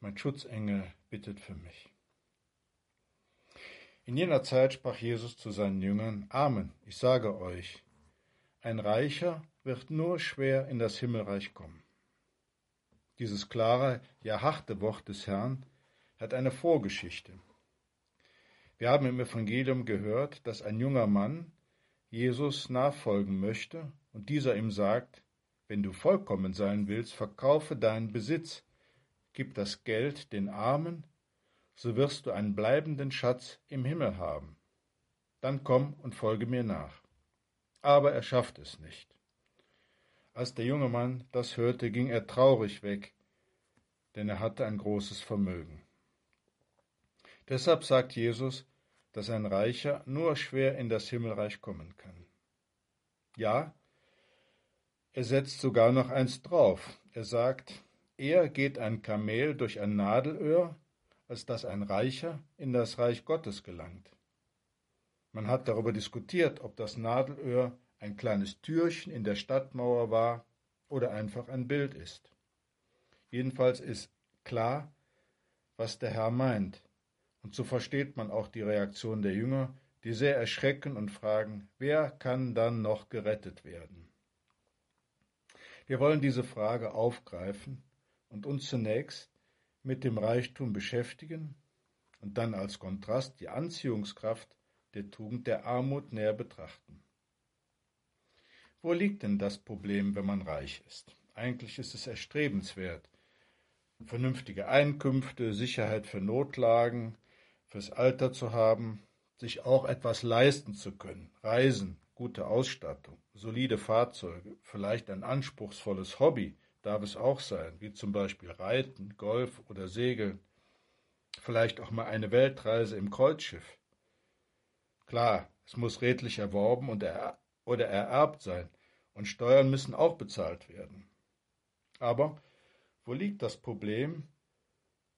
mein Schutzengel bittet für mich. In jener Zeit sprach Jesus zu seinen Jüngern, Amen, ich sage euch, ein Reicher wird nur schwer in das Himmelreich kommen. Dieses klare, ja harte Wort des Herrn hat eine Vorgeschichte. Wir haben im Evangelium gehört, dass ein junger Mann Jesus nachfolgen möchte und dieser ihm sagt, wenn du vollkommen sein willst, verkaufe deinen Besitz, gib das Geld den Armen, so wirst du einen bleibenden Schatz im Himmel haben. Dann komm und folge mir nach. Aber er schafft es nicht. Als der junge Mann das hörte, ging er traurig weg, denn er hatte ein großes Vermögen. Deshalb sagt Jesus, dass ein Reicher nur schwer in das Himmelreich kommen kann. Ja, er setzt sogar noch eins drauf. Er sagt, eher geht ein Kamel durch ein Nadelöhr, als dass ein Reicher in das Reich Gottes gelangt. Man hat darüber diskutiert, ob das Nadelöhr ein kleines Türchen in der Stadtmauer war oder einfach ein Bild ist. Jedenfalls ist klar, was der Herr meint. Und so versteht man auch die Reaktion der Jünger, die sehr erschrecken und fragen, wer kann dann noch gerettet werden? Wir wollen diese Frage aufgreifen und uns zunächst mit dem Reichtum beschäftigen und dann als Kontrast die Anziehungskraft der Tugend der Armut näher betrachten. Wo liegt denn das Problem, wenn man reich ist? Eigentlich ist es erstrebenswert, vernünftige Einkünfte, Sicherheit für Notlagen, fürs Alter zu haben, sich auch etwas leisten zu können, Reisen, gute Ausstattung, solide Fahrzeuge, vielleicht ein anspruchsvolles Hobby darf es auch sein, wie zum Beispiel Reiten, Golf oder Segeln, vielleicht auch mal eine Weltreise im Kreuzschiff. Klar, es muss redlich erworben und er oder ererbt sein, und Steuern müssen auch bezahlt werden. Aber wo liegt das Problem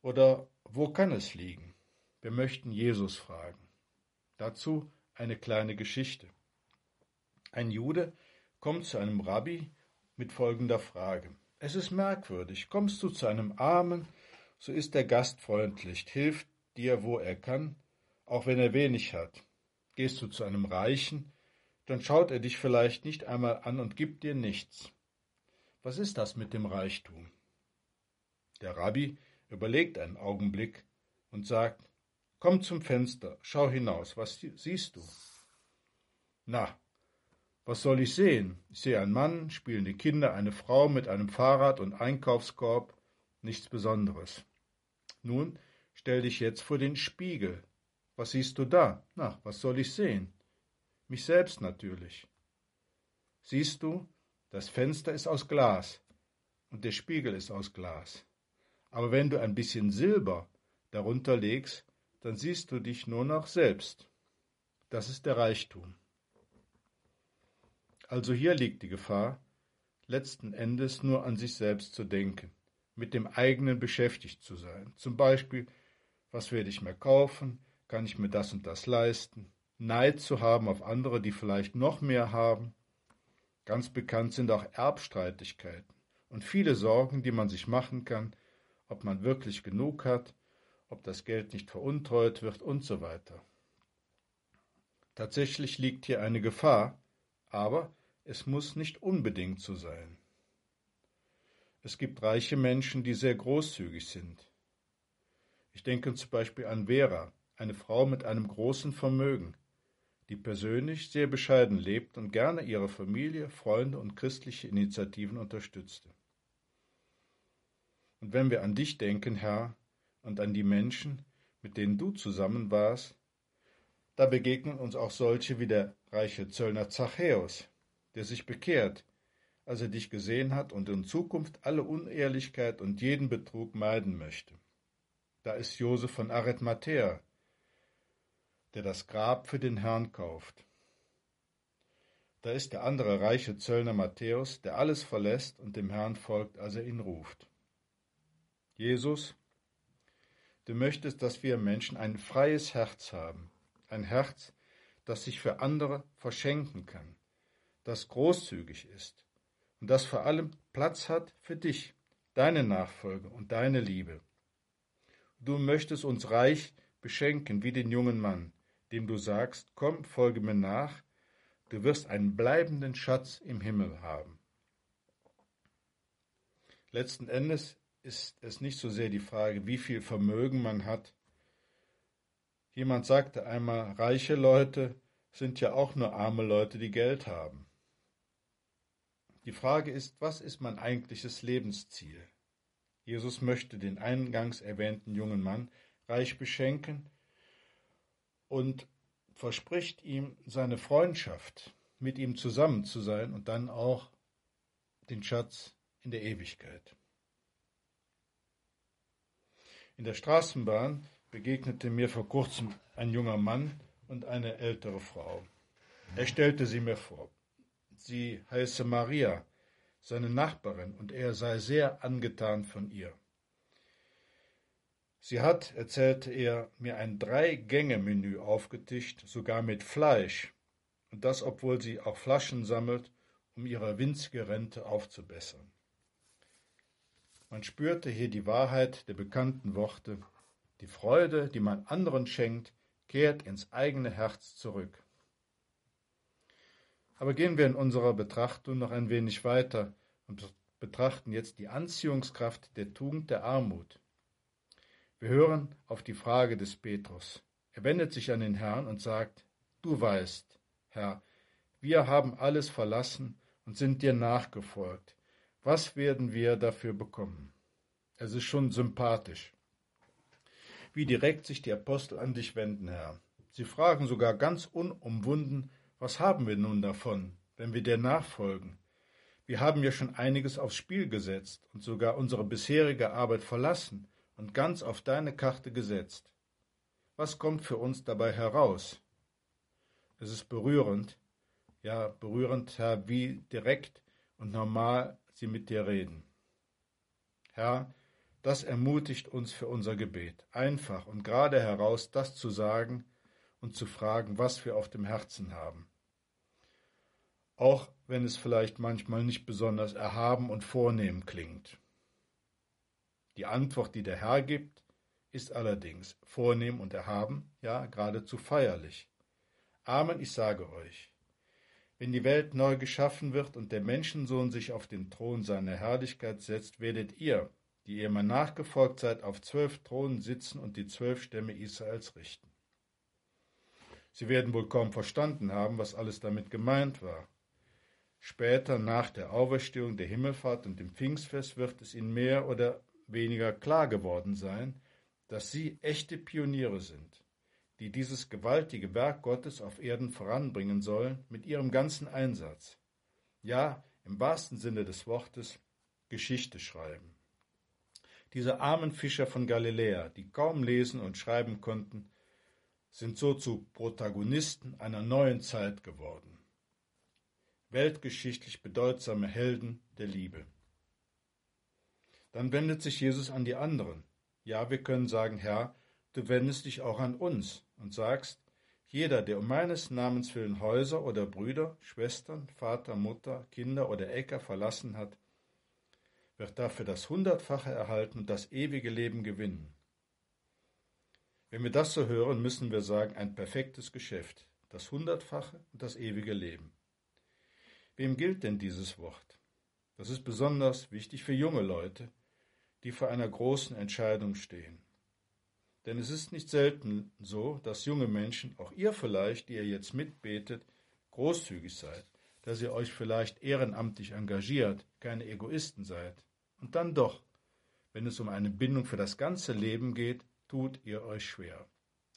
oder wo kann es liegen? Wir möchten Jesus fragen. Dazu eine kleine Geschichte. Ein Jude kommt zu einem Rabbi mit folgender Frage. Es ist merkwürdig, kommst du zu einem Armen, so ist er gastfreundlich, hilft dir, wo er kann, auch wenn er wenig hat. Gehst du zu einem Reichen, dann schaut er dich vielleicht nicht einmal an und gibt dir nichts. Was ist das mit dem Reichtum? Der Rabbi überlegt einen Augenblick und sagt, Komm zum Fenster, schau hinaus, was siehst du? Na, was soll ich sehen? Ich sehe einen Mann, spielende Kinder, eine Frau mit einem Fahrrad und Einkaufskorb, nichts Besonderes. Nun stell dich jetzt vor den Spiegel. Was siehst du da? Na, was soll ich sehen? Mich selbst natürlich. Siehst du, das Fenster ist aus Glas und der Spiegel ist aus Glas. Aber wenn du ein bisschen Silber darunter legst, dann siehst du dich nur noch selbst. Das ist der Reichtum. Also hier liegt die Gefahr, letzten Endes nur an sich selbst zu denken, mit dem eigenen beschäftigt zu sein. Zum Beispiel, was werde ich mir kaufen, kann ich mir das und das leisten, Neid zu haben auf andere, die vielleicht noch mehr haben. Ganz bekannt sind auch Erbstreitigkeiten und viele Sorgen, die man sich machen kann, ob man wirklich genug hat, ob das Geld nicht veruntreut wird und so weiter. Tatsächlich liegt hier eine Gefahr, aber es muss nicht unbedingt so sein. Es gibt reiche Menschen, die sehr großzügig sind. Ich denke zum Beispiel an Vera, eine Frau mit einem großen Vermögen, die persönlich sehr bescheiden lebt und gerne ihre Familie, Freunde und christliche Initiativen unterstützte. Und wenn wir an dich denken, Herr, und an die Menschen, mit denen du zusammen warst, da begegnen uns auch solche wie der reiche Zöllner Zachäus, der sich bekehrt, als er dich gesehen hat und in Zukunft alle Unehrlichkeit und jeden Betrug meiden möchte. Da ist Josef von Arithmathea, der das Grab für den Herrn kauft. Da ist der andere reiche Zöllner Matthäus, der alles verlässt und dem Herrn folgt, als er ihn ruft. Jesus, du möchtest, dass wir Menschen ein freies Herz haben, ein Herz, das sich für andere verschenken kann, das großzügig ist und das vor allem Platz hat für dich, deine Nachfolge und deine Liebe. Du möchtest uns reich beschenken wie den jungen Mann, dem du sagst, komm, folge mir nach, du wirst einen bleibenden Schatz im Himmel haben. Letzten Endes ist es nicht so sehr die Frage, wie viel Vermögen man hat. Jemand sagte einmal, reiche Leute sind ja auch nur arme Leute, die Geld haben. Die Frage ist, was ist mein eigentliches Lebensziel? Jesus möchte den eingangs erwähnten jungen Mann reich beschenken und verspricht ihm seine Freundschaft, mit ihm zusammen zu sein und dann auch den Schatz in der Ewigkeit. In der Straßenbahn begegnete mir vor kurzem ein junger Mann und eine ältere Frau. Er stellte sie mir vor. Sie heiße Maria, seine Nachbarin, und er sei sehr angetan von ihr. Sie hat, erzählte er, mir ein Drei-Gänge-Menü aufgetischt, sogar mit Fleisch, und das, obwohl sie auch Flaschen sammelt, um ihre winzige Rente aufzubessern. Man spürte hier die Wahrheit der bekannten Worte, die Freude, die man anderen schenkt, kehrt ins eigene Herz zurück. Aber gehen wir in unserer Betrachtung noch ein wenig weiter und betrachten jetzt die Anziehungskraft der Tugend der Armut. Wir hören auf die Frage des Petrus. Er wendet sich an den Herrn und sagt, Du weißt, Herr, wir haben alles verlassen und sind dir nachgefolgt. Was werden wir dafür bekommen? Es ist schon sympathisch. Wie direkt sich die Apostel an dich wenden, Herr. Sie fragen sogar ganz unumwunden, was haben wir nun davon, wenn wir dir nachfolgen? Wir haben ja schon einiges aufs Spiel gesetzt und sogar unsere bisherige Arbeit verlassen und ganz auf deine Karte gesetzt. Was kommt für uns dabei heraus? Es ist berührend, ja berührend, Herr, wie direkt und normal sie mit dir reden. Herr, das ermutigt uns für unser Gebet, einfach und gerade heraus das zu sagen und zu fragen, was wir auf dem Herzen haben. Auch wenn es vielleicht manchmal nicht besonders erhaben und vornehm klingt. Die Antwort, die der Herr gibt, ist allerdings vornehm und erhaben, ja geradezu feierlich. Amen, ich sage euch, wenn die Welt neu geschaffen wird und der Menschensohn sich auf den Thron seiner Herrlichkeit setzt, werdet ihr, die ihr mir nachgefolgt seid, auf zwölf Thronen sitzen und die zwölf Stämme Israels richten. Sie werden wohl kaum verstanden haben, was alles damit gemeint war. Später, nach der Auferstehung der Himmelfahrt und dem Pfingstfest, wird es ihnen mehr oder weniger klar geworden sein, dass sie echte Pioniere sind, die dieses gewaltige Werk Gottes auf Erden voranbringen sollen mit ihrem ganzen Einsatz. Ja, im wahrsten Sinne des Wortes Geschichte schreiben. Diese armen Fischer von Galiläa, die kaum lesen und schreiben konnten, sind so zu Protagonisten einer neuen Zeit geworden. Weltgeschichtlich bedeutsame Helden der Liebe. Dann wendet sich Jesus an die anderen. Ja, wir können sagen, Herr, du wendest dich auch an uns und sagst, jeder, der um meines Namens willen Häuser oder Brüder, Schwestern, Vater, Mutter, Kinder oder Äcker verlassen hat, wird dafür das Hundertfache erhalten und das ewige Leben gewinnen. Wenn wir das so hören, müssen wir sagen, ein perfektes Geschäft, das Hundertfache und das ewige Leben. Wem gilt denn dieses Wort? Das ist besonders wichtig für junge Leute, die vor einer großen Entscheidung stehen. Denn es ist nicht selten so, dass junge Menschen, auch ihr vielleicht, die ihr jetzt mitbetet, großzügig seid, dass ihr euch vielleicht ehrenamtlich engagiert, keine Egoisten seid. Und dann doch, wenn es um eine Bindung für das ganze Leben geht, tut ihr euch schwer.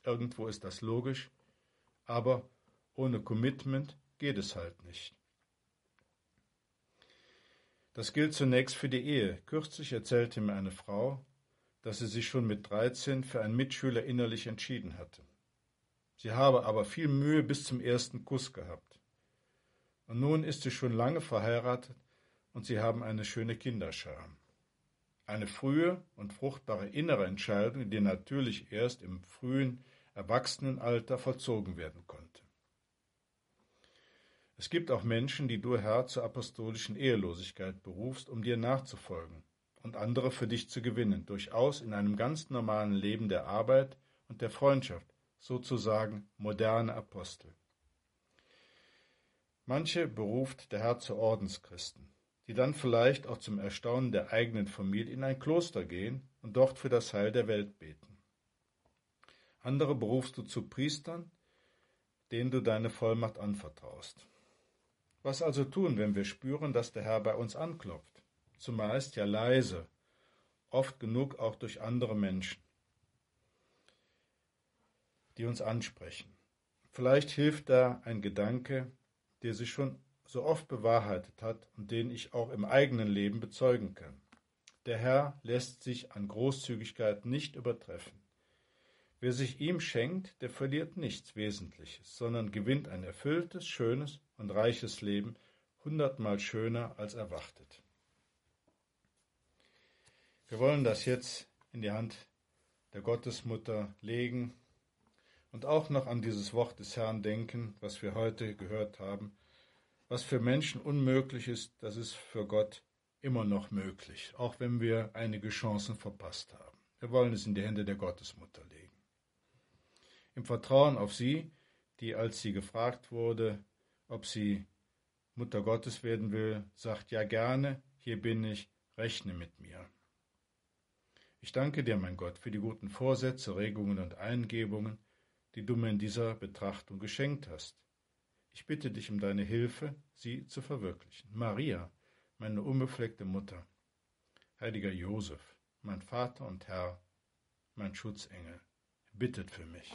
Irgendwo ist das logisch, aber ohne Commitment geht es halt nicht. Das gilt zunächst für die Ehe. Kürzlich erzählte mir eine Frau, dass sie sich schon mit 13 für einen Mitschüler innerlich entschieden hatte. Sie habe aber viel Mühe bis zum ersten Kuss gehabt. Und nun ist sie schon lange verheiratet und sie haben eine schöne Kinderschar. Eine frühe und fruchtbare innere Entscheidung, die natürlich erst im frühen Erwachsenenalter vollzogen werden konnte. Es gibt auch Menschen, die du, Herr, zur apostolischen Ehelosigkeit berufst, um dir nachzufolgen und andere für dich zu gewinnen, durchaus in einem ganz normalen Leben der Arbeit und der Freundschaft, sozusagen moderne Apostel. Manche beruft der Herr zu Ordenschristen, die dann vielleicht auch zum Erstaunen der eigenen Familie in ein Kloster gehen und dort für das Heil der Welt beten. Andere berufst du zu Priestern, denen du deine Vollmacht anvertraust. Was also tun, wenn wir spüren, dass der Herr bei uns anklopft? Zumeist ja leise, oft genug auch durch andere Menschen die uns ansprechen. Vielleicht hilft da ein Gedanke, der sich schon so oft bewahrheitet hat und den ich auch im eigenen Leben bezeugen kann. Der Herr lässt sich an Großzügigkeit nicht übertreffen. Wer sich ihm schenkt, der verliert nichts Wesentliches, sondern gewinnt ein erfülltes, schönes und reiches Leben, hundertmal schöner als erwartet. Wir wollen das jetzt in die Hand der Gottesmutter legen und auch noch an dieses Wort des Herrn denken, was wir heute gehört haben. Was für Menschen unmöglich ist, das ist für Gott immer noch möglich, auch wenn wir einige Chancen verpasst haben. Wir wollen es in die Hände der Gottesmutter legen. Im Vertrauen auf sie, die, als sie gefragt wurde, ob sie Mutter Gottes werden will, sagt ja gerne, hier bin ich, rechne mit mir. Ich danke dir, mein Gott, für die guten Vorsätze, Regungen und Eingebungen, die du mir in dieser Betrachtung geschenkt hast. Ich bitte dich um deine Hilfe, sie zu verwirklichen. Maria, meine unbefleckte Mutter, heiliger Josef, mein Vater und Herr, mein Schutzengel, bittet für mich.